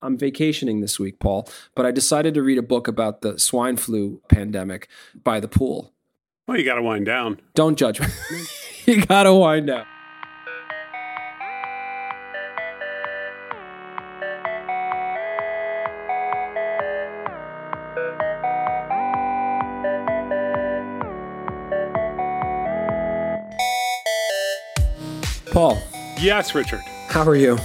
I'm vacationing this week, Paul, but I decided to read a book about the swine flu pandemic by the pool. Well, you got to wind down. Don't judge me. you got to wind down. Paul, Yes, Richard. how are you?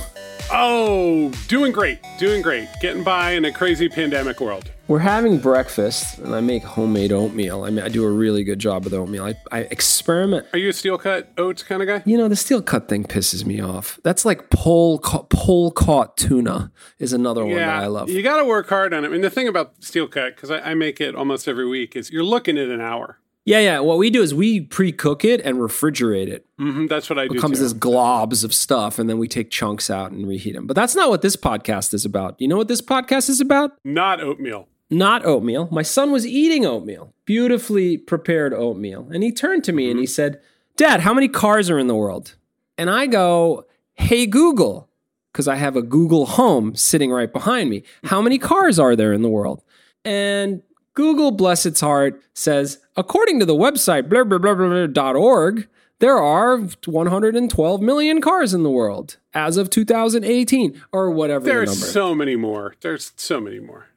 Oh, doing great. Doing great. Getting by in a crazy pandemic world. We're having breakfast, and I make homemade oatmeal. I mean, I do a really good job with oatmeal. I, I experiment. Are you a steel cut oats kind of guy? You know, the steel cut thing pisses me off. That's like pole ca- pole caught tuna is another one that I love. You got to work hard on it. I mean, the thing about steel cut, because I, I make it almost every week, is you're looking at an hour. Yeah, yeah. What we do is we pre-cook it and refrigerate it. hmm that's what I do. It becomes too. this globs of stuff, and then we take chunks out and reheat them. But that's not what this podcast is about. You know what this podcast is about? Not oatmeal. Not oatmeal. My son was eating oatmeal, beautifully prepared oatmeal, and he turned to me and he said, "Dad, how many cars are in the world?" And I go, "Hey Google." Because I have a Google Home sitting right behind me. How many cars are there in the world? And Google, bless its heart, says, according to the website blah, blah, blah, blah, blah, dot org, there are 112 million cars in the world as of 2018 or whatever the There's number. so many more. There's so many more.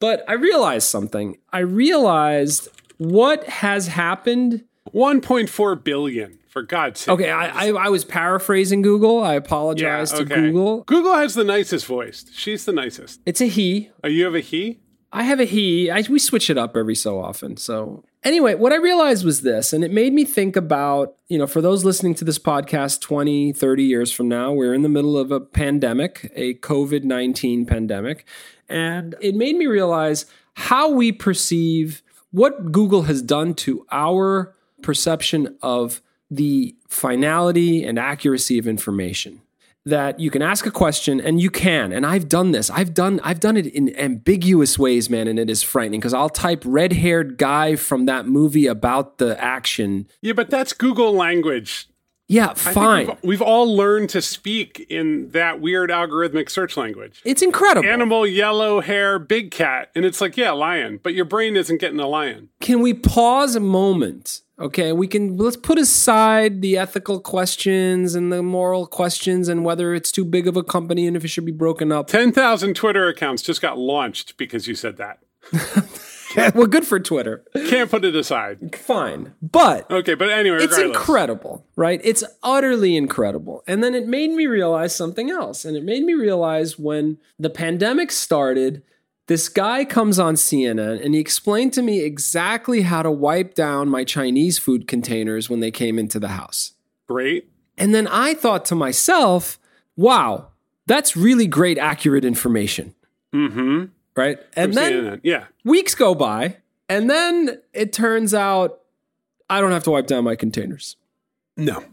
but I realized something. I realized what has happened. 1.4 billion, for God's sake. Okay, I, I, I was paraphrasing Google. I Yeah, apologize to okay. Google. Google has the nicest voice. She's the nicest. It's a he. Oh, you have a he? I have a he. I, we switch it up every so often. So anyway, what I realized was this, and it made me think about, you know, for those listening to this podcast 20, 30 years from now, we're in the middle of a pandemic, a COVID 19 pandemic. And it made me realize how we perceive what Google has done to our perception of the finality and accuracy of information that you can ask a question and you can and i've done this i've done i've done it in ambiguous ways man and it is frightening because i'll type red-haired guy from that movie about the action Yeah, but that's Google language. yeah fine We've, we've all learned to speak in that weird algorithmic search language. it's incredible Animal, yellow hair, big cat. And it's like, yeah, lion. But your brain isn't getting a lion. can we pause a moment okay we can let's put aside the ethical questions and the moral questions and whether it's too big of a company and if it should be broken up 10,000 Twitter accounts just got launched because you said that. well good for twitter Can't put it aside. fine but Okay, but anyway, it's regardless. incredible, right? It's utterly incredible. And then it made me realize something else. And it made me realize when the pandemic started, this guy comes on CNN and he explained to me exactly how to wipe down my Chinese food containers when they came into the house. Great. And then I thought to myself, wow, that's really great, accurate information, Mm-hmm. right? And then CNN. Yeah. weeks go by, and then it turns out I don't have to wipe down my containers. No.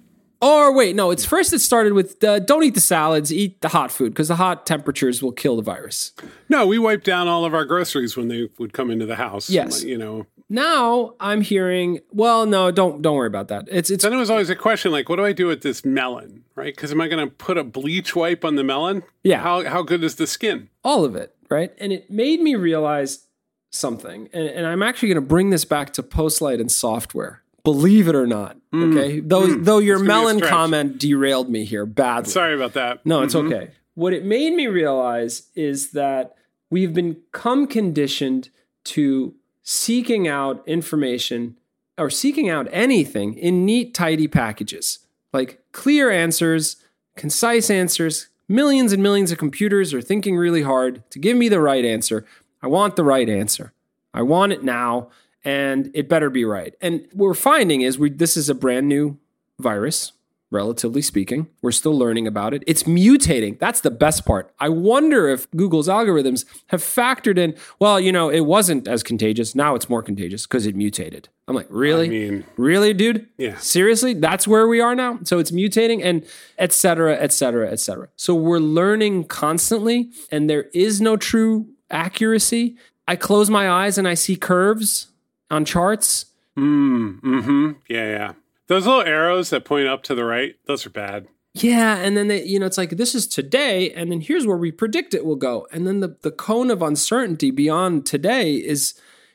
Or wait, no. It's first. It started with uh, don't eat the salads, eat the hot food because the hot temperatures will kill the virus. No, we wiped down all of our groceries when they would come into the house. Yes. You know, Now I'm hearing, well, no, don't don't worry about that. It's it's then it was always a question like, what do I do with this melon? Right? Because am I going to put a bleach wipe on the melon? Yeah. How, how good is the skin? all of it, right? And it made me realize something, and, and I'm actually going to bring this back to Postlight and software. Believe it or not, okay. Though though your It's gonna be a melon comment derailed me here badly. Sorry about that. No, it's Mhm. okay. What it made me realize is that we've become conditioned to seeking out information or seeking out anything in neat, tidy packages, like clear answers, concise answers. Millions and millions of computers are thinking really hard to give me the right answer. I want the right answer. I want it now, and it better be right. And what we're finding is we this is a brand new virus relatively speaking. We're still learning about it. It's mutating. That's the best part. I wonder if Google's algorithms have factored in, well, you know, it wasn't as contagious. Now it's more contagious because it mutated. I'm like, really? I mean, really, dude? Yeah. Seriously? That's where we are now? So it's mutating and et cetera, et cetera, et cetera. So we're learning constantly and there is no true accuracy. I close my eyes and I see curves on charts. mm, mm-hmm. Yeah, yeah. Those little arrows that point up to the right, those are bad. yeah, and then they, you know, it's like this is today, and then here's where we predict it will go. And then the, the cone of uncertainty beyond today is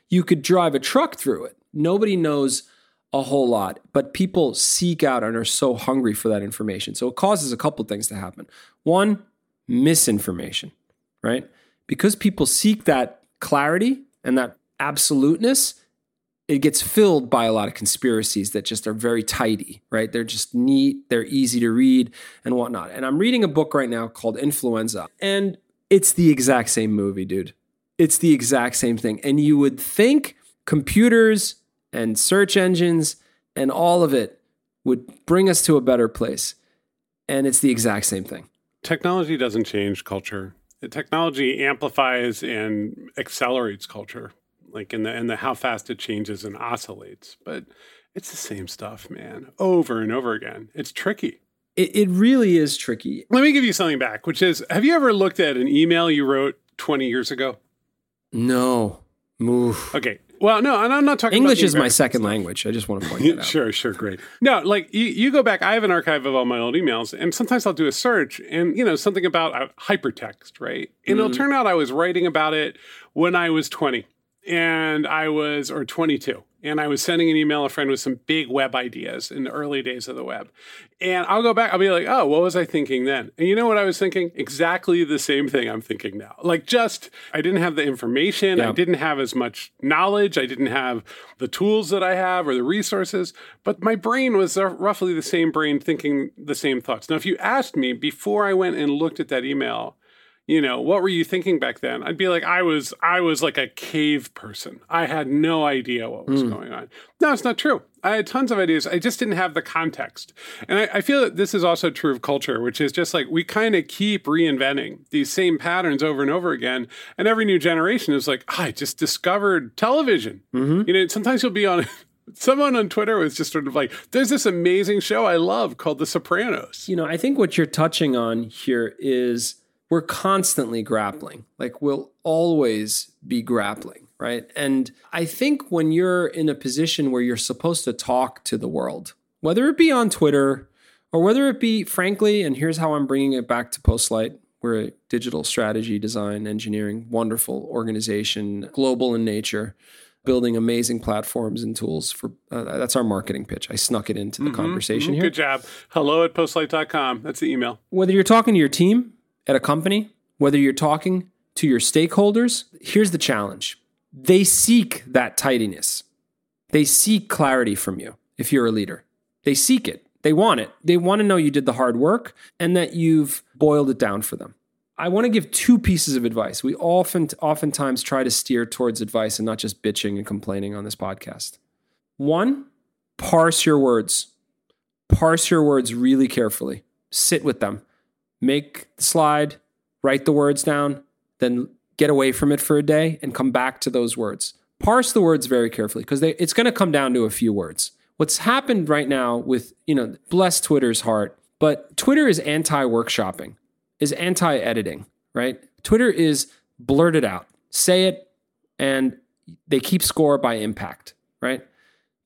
you could drive a truck through it. Nobody knows a whole lot, but people seek out and are so hungry for that information. So it causes a couple things to happen. One, misinformation, right? Because people seek that clarity and that absoluteness, it gets filled by a lot of conspiracies that just are very tidy, right? They're just neat, they're easy to read and whatnot. And I'm reading a book right now called Influenza, and it's the exact same movie, dude. It's the exact same thing. And you would think computers and search engines and all of it would bring us to a better place. And it's the exact same thing. Technology doesn't change culture. Technology amplifies and accelerates culture like in the in the how fast it changes and oscillates. But it's the same stuff, man, over and over again. It's tricky. It, it really is tricky. Let me give you something back, which is have you ever looked at an email you wrote 20 years ago? No. Move. Okay. Well, no, and I'm not talking. English is my second stuff. language. I just want to point that out. sure, sure, great. No, like you, you go back. I have an archive of all my old emails, and sometimes I'll do a search, and you know something about uh, hypertext, right? And mm-hmm. it'll turn out I was writing about it when I was 20, and I was, or 22, and I was sending an email a friend with some big web ideas in the early days of the web. And I'll go back, I'll be like, oh, what was I thinking then? And you know what I was thinking? Exactly the same thing I'm thinking now. Like, just, I didn't have the information, yeah. I didn't have as much knowledge, I didn't have the tools that I have or the resources, but my brain was roughly the same brain thinking the same thoughts. Now, if you asked me before I went and looked at that email, you know what were you thinking back then? I'd be like i was i was like a cave person. I had no idea what was mm. going on. No it's not true. I had tons of ideas. I just didn't have the context. And I, I feel that this is also true of culture which is just like we kind of keep reinventing these same patterns over and over again. And every new generation is like oh, i just discovered television. Mm-hmm. you know sometimes you'll be on Someone on Twitter was just sort of like, there's this amazing show I love called The Sopranos. You know, I think what you're touching on here is we're constantly grappling. Like we'll always be grappling, right? And I think when you're in a position where you're supposed to talk to the world, whether it be on Twitter or whether it be, frankly, and here's how I'm bringing it back to Postlight. We're a digital strategy, design, engineering, wonderful organization, global in nature building amazing platforms and tools for uh, that's our marketing pitch. I snuck it into the mm-hmm, conversation mm-hmm. here. Good job. Hello at postlight.com. That's the email. Whether you're talking to your team, at a company, whether you're talking to your stakeholders, here's the challenge they seek that tidiness. They seek clarity from you if you're a leader. They seek it. They want it. They want to know you did the hard work and that you've boiled it down for them. I want to give two pieces of advice. We often oftentimes try to steer towards advice and not just bitching and complaining on this podcast. One, parse your words. Parse your words really carefully. Sit with them make the slide, write the words down, then get away from it for a day and come back to those words. Parse the words very carefully because it's going to come down to a few words. What's happened right now with, you know, bless Twitter's heart, but Twitter is anti workshopping, is anti editing, right? Twitter is blurted out, say it, and they keep score by impact, right?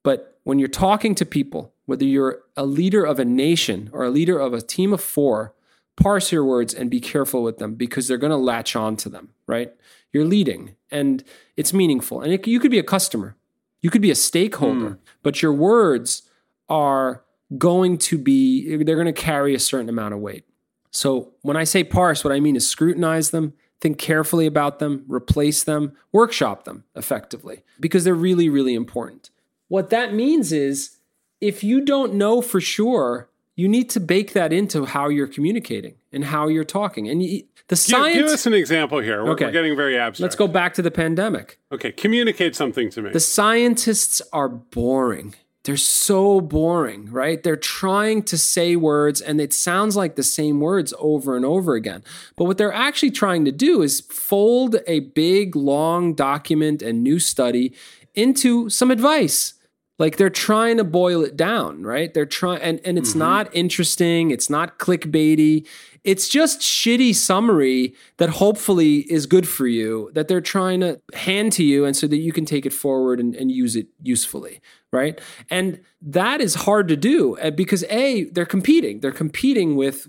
But when you're talking to people, whether you're a leader of a nation or a leader of a team of four, parse your words and be careful with them because they're going to latch on to them, right? You're leading and it's meaningful. And it, you could be a customer, you could be a stakeholder, mm. but your words are going to be, they're going to carry a certain amount of weight. So when I say parse, what I mean is scrutinize them, think carefully about them, replace them, workshop them effectively because they're really, really important. What that means is if you don't know for sure you need to bake that into how you're communicating and how you're talking. And you, the science. Give, give, us an example here. We're, okay. we're getting very abstract. Let's go back to the pandemic. Okay, communicate something to me. The scientists are boring. They're so boring, right? They're trying to say words and it sounds like the same words over and over again. But what they're actually trying to do is fold a big, long document and new study into some advice like they're trying to boil it down right they're trying and, and it's mm-hmm. not interesting it's not clickbaity It's just shitty summary that hopefully is good for you that they're trying to hand to you and so that you can take it forward and, and use it usefully. Right. And that is hard to do uh, because A, they're competing. They're competing with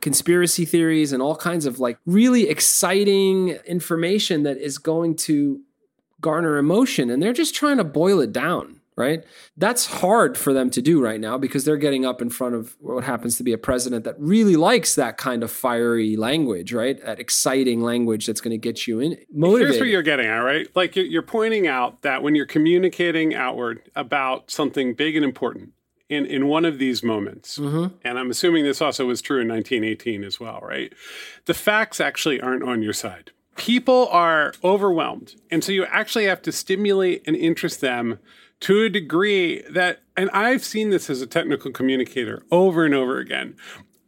conspiracy theories and all kinds of like really exciting information that is going to garner emotion. And they're just trying to boil it down right? That's hard for them to do right now because they're getting up in front of what happens to be a president that really likes that kind of fiery language, right? That exciting language that's going to get you in motivated. Here's what you're getting at, right? Like you're pointing out that when you're communicating outward about something big and important, in, in one of these moments, mm-hmm. and I'm assuming this also was true in 1918 as well, right? The facts actually aren't on your side. People are overwhelmed. And so you actually have to stimulate and interest them to a degree that, and I've seen this as a technical communicator over and over again.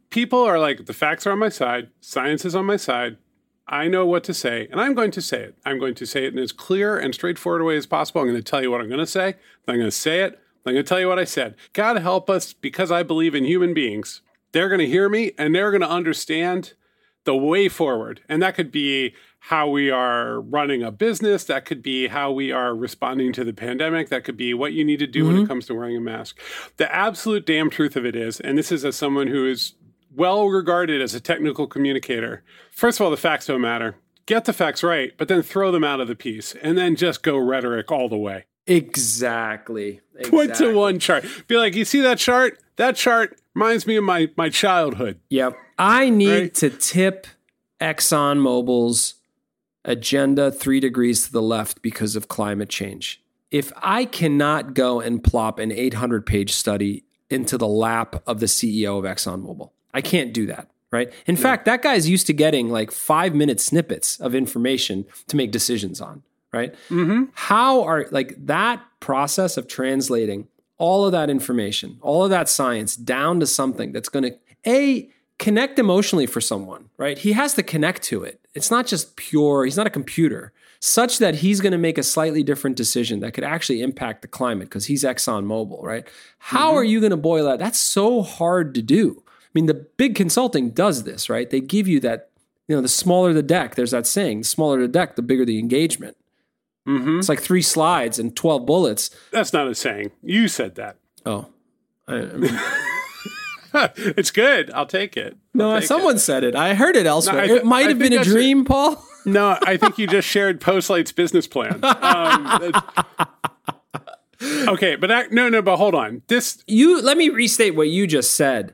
People are like, the facts are on my side, science is on my side. I know what to say, and I'm going to say it. I'm going to say it in as clear and straightforward a way as possible. I'm going to tell you what I'm going to say. I'm going to say it. I'm going to tell you what I said. God help us because I believe in human beings. They're going to hear me and they're going to understand the way forward. And that could be how we are running a business. That could be how we are responding to the pandemic. That could be what you need to do mm-hmm. when it mm-hmm. comes to wearing a mask. The absolute damn truth of it is, and this is as someone who is well regarded as a technical communicator, first of all, the facts don't matter. Get the facts right, but then throw them out of the piece and then just go rhetoric all the way. Exactly. exactly. Point to one chart. Be like, you see that chart? That chart reminds me of my, my childhood. Yep. I need right? to tip Exxon Mobil's agenda three degrees to the left because of climate change. If I cannot go and plop an 800 page study into the lap of the CEO of ExxonMobil, I can't do that. Right. In yeah. fact, that guy's used to getting like five minute snippets of information to make decisions on. Right. Mm-hmm. How are like that process of translating all of that information, all of that science down to something that's going to a connect emotionally for someone, right? He has to connect to it. It's not just pure, he's not a computer, such that he's going to make a slightly different decision that could actually impact the climate because he's ExxonMobil, right? How mm-hmm. are you going to boil that? That's so hard to do. I mean, the big consulting does this, right? They give you that, you know, the smaller the deck, there's that saying, the smaller the deck, the bigger the engagement. Mm-hmm. It's like three slides and 12 bullets. That's not a saying. You said that. Oh. I, I mean, it's good. I'll take it. I'll no, take someone it. said it. I heard it elsewhere. No, it might have been a dream, Paul. no, I think you just shared Postlight's business plan. Um, okay, but I, no, no, but hold on. This you let me restate what you just said.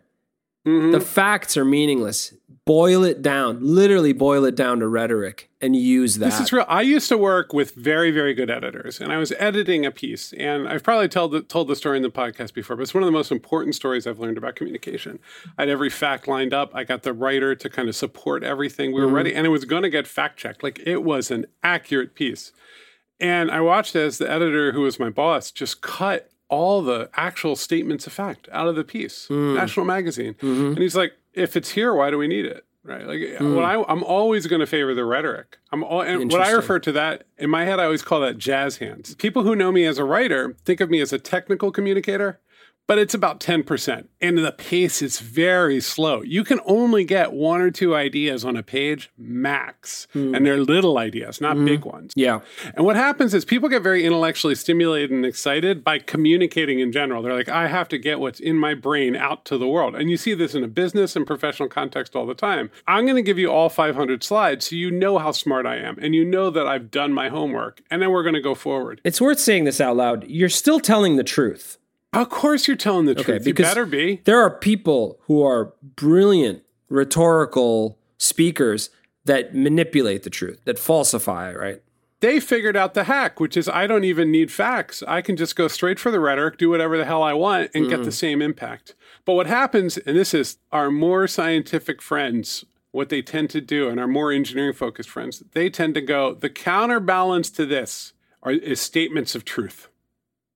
Mm-hmm. The facts are meaningless boil it down, literally boil it down to rhetoric and use that. This is real. I used to work with very, very good editors, and I was editing a piece. And I've probably told the, told the story in the podcast before, but it's one of the most important stories I've learned about communication. I had every fact lined up. I got the writer to kind of support everything. We were mm-hmm. ready, and it was going to get fact checked. Like it was an accurate piece. And I watched as the editor, who was my boss, just cut all the actual statements of fact out of the piece, mm. National Magazine. Mm-hmm. And he's like, if it's here, why do we need it? Right. Like mm. when I, I'm always going to favor the rhetoric. I'm all, and what I refer to that in my head, I always call that jazz hands. People who know me as a writer think of me as a technical communicator but it's about 10%. And the pace is very slow. You can only get one or two ideas on a page max. Mm. And they're little ideas, not mm. big ones. Yeah. And what happens is people get very intellectually stimulated and excited by communicating in general. They're like, I have to get what's in my brain out to the world. And you see this in a business and professional context all the time. I'm going to give you all 500 slides so you know how smart I am and you know that I've done my homework. And then we're going to go forward. It's worth saying this out loud. You're still telling the truth. Of course, you're telling the truth. You better be. There are people who are brilliant rhetorical speakers that manipulate the truth, that falsify, right? They figured out the hack, which is I don't even need facts. I can just go straight for the rhetoric, do whatever the hell I want, and mm. get the same impact. But what happens, and this is our more scientific friends, what they tend to do, and our more engineering focused friends, they tend to go, the counterbalance to this are, is statements of truth.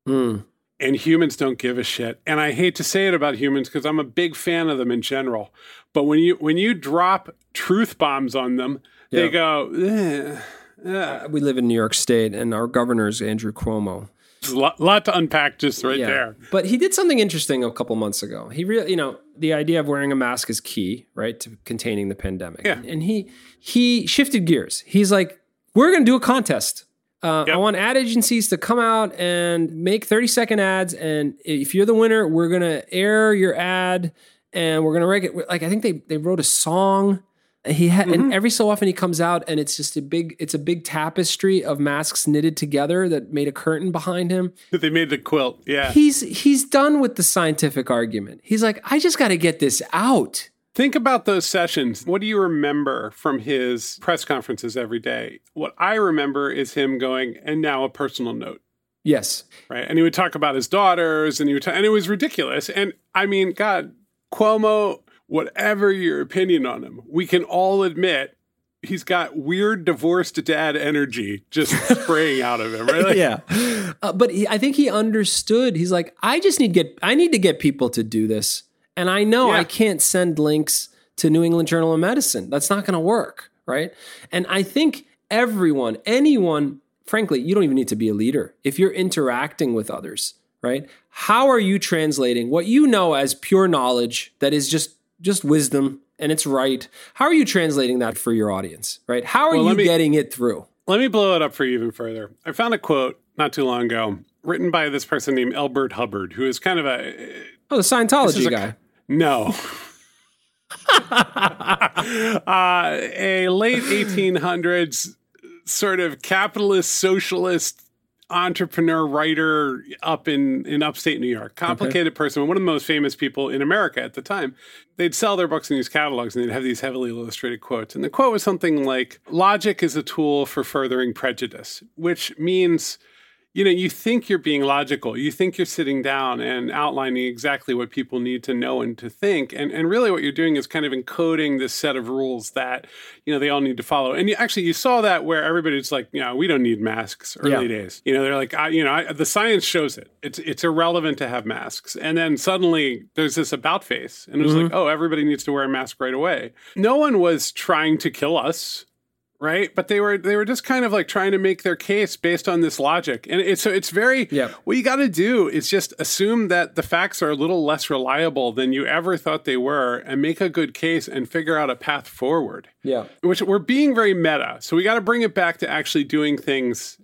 Mm and humans don't give a shit. And I hate to say it about humans because I'm a big fan of them in general. But when you when you drop truth bombs on them, yeah. they go. Eh, eh. We live in New York State, and our governor is Andrew Cuomo. There's a lot, lot to unpack just right yeah. there. But he did something interesting a couple months ago. He really, you know, the idea of wearing a mask is key, right, to containing the pandemic. Yeah. And he he shifted gears. He's like, we're going to do a contest. Uh, yep. I want ad agencies to come out and make 30 second ads. And if you're the winner, we're going to air your ad and we're going to rank it. Like, I think they, they wrote a song he had, mm-hmm. and every so often he comes out, and it's just a big, it's a big tapestry of masks knitted together that made a curtain behind him. They made the quilt. Yeah, he's he's done with the scientific argument. He's like, I just got to get this out. Think about those sessions. What do you remember from his press conferences every day? What I remember is him going, and now a personal note. Yes. Right. And he would talk about his daughters, and he would, t- and it was ridiculous. And I mean, God, Cuomo whatever your opinion on him, we can all admit he's got weird divorced dad energy just spraying out of him, right? yeah. Uh, but he, I think he understood. He's like, I just need get I need to get people to do this. And I know yeah. I can't send links to New England Journal of Medicine. That's not going to work, right? And I think everyone, anyone, frankly, you don't even need to be a leader. If you're interacting with others, right? How are you translating what you know as pure knowledge that is just just wisdom and it's right. How are you translating that for your audience, right? How are well, you me, getting it through? Let me blow it up for you even further. I found a quote not too long ago written by this person named Elbert Hubbard, who is kind of a oh the Scientology guy. A, no. uh, a late 1800s sort of capitalist socialist entrepreneur writer up in in upstate New York. Complicated okay. person, one of the most famous people in America at the time. They'd sell their books in these catalogs and they'd have these heavily illustrated quotes. And the quote was something like logic is a tool for furthering prejudice, which means you know, you think you're being logical. You think you're sitting down and outlining exactly what people need to know and to think. And, and really what you're doing is kind of encoding this set of rules that, you know, they all need to follow. And you, actually, you saw that where everybody's like, you know, we don't need masks early yeah. days. You know, they're like, I, you know, I, the science shows it. It's, it's irrelevant to have masks. And then suddenly there's this about face. And it was mm-hmm. like, oh, everybody needs to wear a mask right away. No one was trying to kill us right? But they were they were just kind of like trying to make their case based on this logic. And it's so it's very yeah. what you got to do is just assume that the facts are a little less reliable than you ever thought they were and make a good case and figure out a path forward. Yeah. Which we're being very meta so we got to bring it back to actually doing things.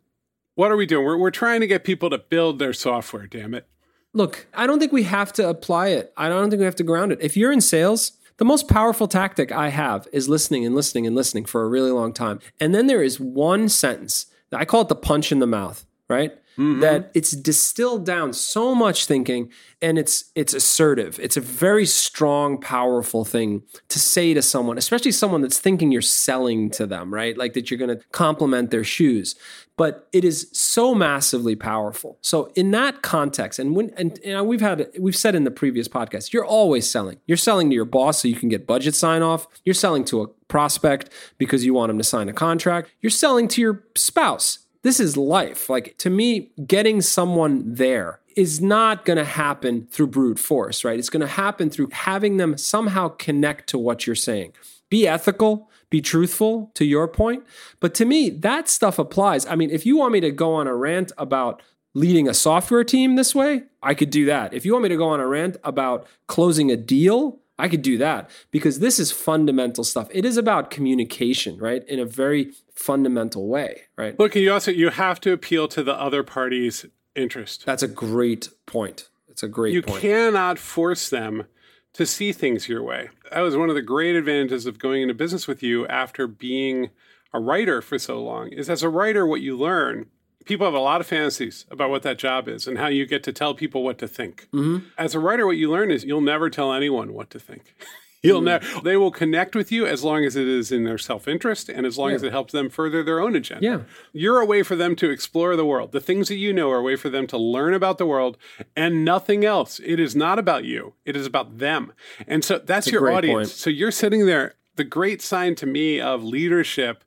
What are we doing? We're, we're trying to get people to build their software damn it. Look i don't think we have to apply it. I don't think we have to ground it. If you're in sales the most powerful tactic I have is listening and listening and listening for a really long time. And then there is one sentence, I call it the punch in the mouth, right? Mm-hmm. That it's distilled down so much thinking and it's it's assertive. It's a very strong, powerful thing to say to someone, especially someone that's thinking you're selling to them, right? Like that you're gonna compliment their shoes but it is so massively powerful. So in that context, and when and know, we've had we've said in the previous podcast, you're always selling. You're selling to your boss so you can get budget sign off. You're selling to a prospect because you want them to sign a contract. You're selling to your spouse. This is life. Like to me, getting someone there is not going to happen through brute force, right? It's going to happen through having them somehow connect to what you're saying. Be ethical, be truthful to your point. But to me, that stuff applies. I mean, if you want me to go on a rant about leading a software team this way, I could do that. If you want me to go on a rant about closing a deal, I could do that because this is fundamental stuff. It is about communication, right? In a very fundamental way, right? Look, you also you have to appeal to the other party's interest. That's a great point. It's a great you point. cannot force them to see things your way. That was one of the great advantages of going into business with you after being a writer for so long. Is as a writer, what you learn, people have a lot of fantasies about what that job is and how you get to tell people what to think. Mm-hmm. As a writer, what you learn is you'll never tell anyone what to think. You'll mm. never. They will connect with you as long as it is in their self interest and as long yeah. as it helps them further their own agenda. Yeah, you're a way for them to explore the world. The things that you know are a way for them to learn about the world and nothing else. It is not about you. It is about them. And so that's, that's your audience. Point. So you're sitting there. The great sign to me of leadership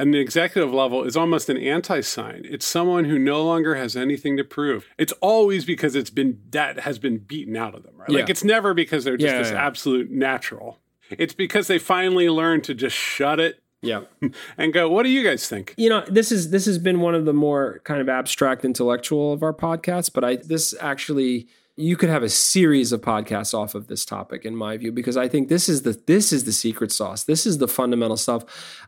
and the executive level is almost an anti sign. It's someone who no longer has anything to prove. It's always because it's been that has been beaten out of them, right? Yeah. Like it's never because they're just yeah, this yeah. absolute natural. It's because they finally learned to just shut it Yeah. and go, what do you guys think? You know, this is this has been one of the more kind of abstract intellectual of our podcasts, but I this actually you could have a series of podcasts off of this topic in my view because I think this is the this is the secret sauce. This is the fundamental stuff.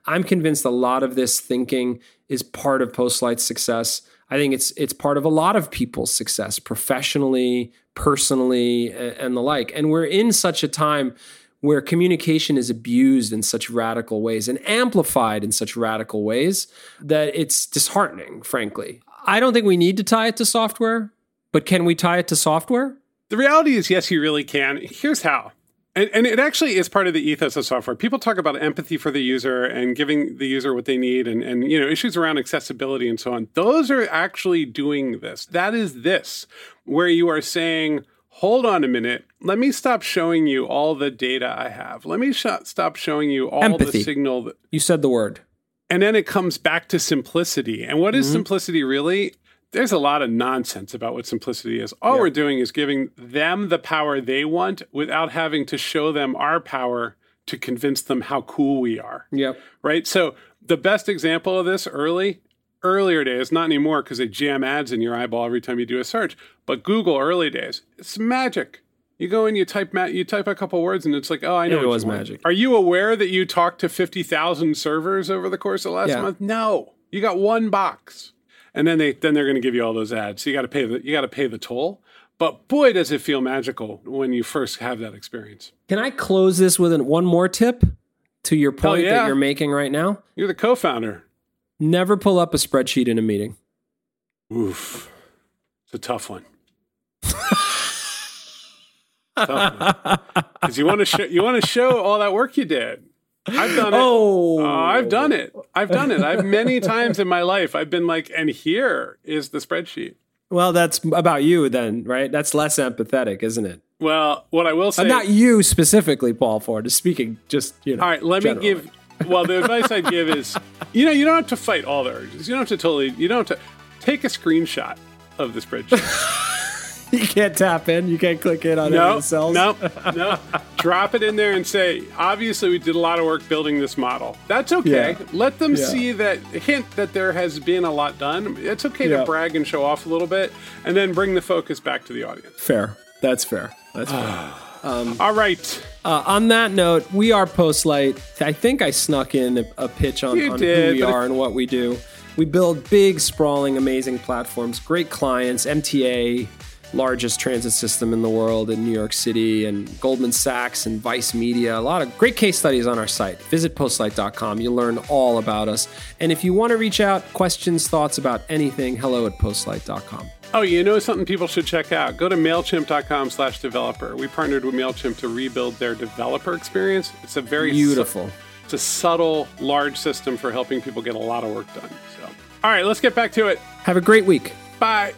I'm convinced a lot of this thinking is part of Postlight's success. I think it's it's part of a lot of people's success professionally, personally, and the like. And we're in such a time where communication is abused in such radical ways and amplified in such radical ways that it's disheartening, frankly. I don't think we need to tie it to software, but can we tie it to software? The reality is, yes, you really can. Here's how. And, and, it actually is part of the ethos of software. People talk about empathy for the user and giving the user what they need and, and you know issues around accessibility and so on. Those are actually doing this. That is this, where you are saying, hold on a minute. Let me stop showing you all the data I have. Let me sh- stop showing you all Empathy. the signal. That- you said the word. and then it comes back to simplicity. And what is mm-hmm. simplicity really? There's a lot of nonsense about what simplicity is. All yeah. we're doing is giving them the power they want without having to show them our power to convince them how cool we are. Yep. Right? So the best example of this early earlier days, not anymore because they jam ads in your eyeball every time you do a search, but Google early days, it's magic. You go in, you type you type a couple words, and it's like, oh, I know it was magic. Are you aware that you talked to fifty thousand servers over the course of last yeah. month? No, you got one box, and then they then they're going to give you all those ads. So you got to pay the you got to pay the toll. But boy, does it feel magical when you first have that experience. Can I close this with one more tip to your oh, point yeah. that you're making right now? You're the co-founder. Never pull up a spreadsheet in a meeting. Oof. It's a tough one. Because you want to show you want to show all that work you did. I've done it. Oh, uh, I've done it. I've done it. I've many times in my life. I've been like, and here is the spreadsheet. Well, that's about you then, right? That's less empathetic, isn't it? Well, what I will say, uh, not you specifically, Paul Ford, speaking just you know. All right, let generally. me give well, the advice I'd give is, you know, you don't have to fight all the urges. You don't have to totally, you don't have to take a screenshot of the spreadsheet. you can't tap in. You can't click in on no, any cells. No, no. Drop it in there and say, obviously, we did a lot of work building this model. That's okay. Yeah. Let them yeah. see that hint that there has been a lot done. It's okay yeah. to brag and show off a little bit, and then bring the focus back to the audience. Fair. That's fair. That's fair. Um, All right. Uh, on that note, we are Postlight. I think I snuck in a, a pitch on, on did, who we are and what we do. We build big, sprawling, amazing platforms, great clients, MTA, largest transit system in the world in New York City, and Goldman Sachs and Vice Media. A lot of great case studies on our site. Visit postlight.com. You'll learn all about us. And if you want to reach out, questions, thoughts about anything, hello at postlight.com. Oh, you know something people should check out? Go to MailChimp.com slash developer. We partnered with MailChimp to rebuild their developer experience. It's a very beautiful. Su- it's a subtle, large system for helping people get a lot of work done. So, all right, let's get back to it. Have a great week. Bye.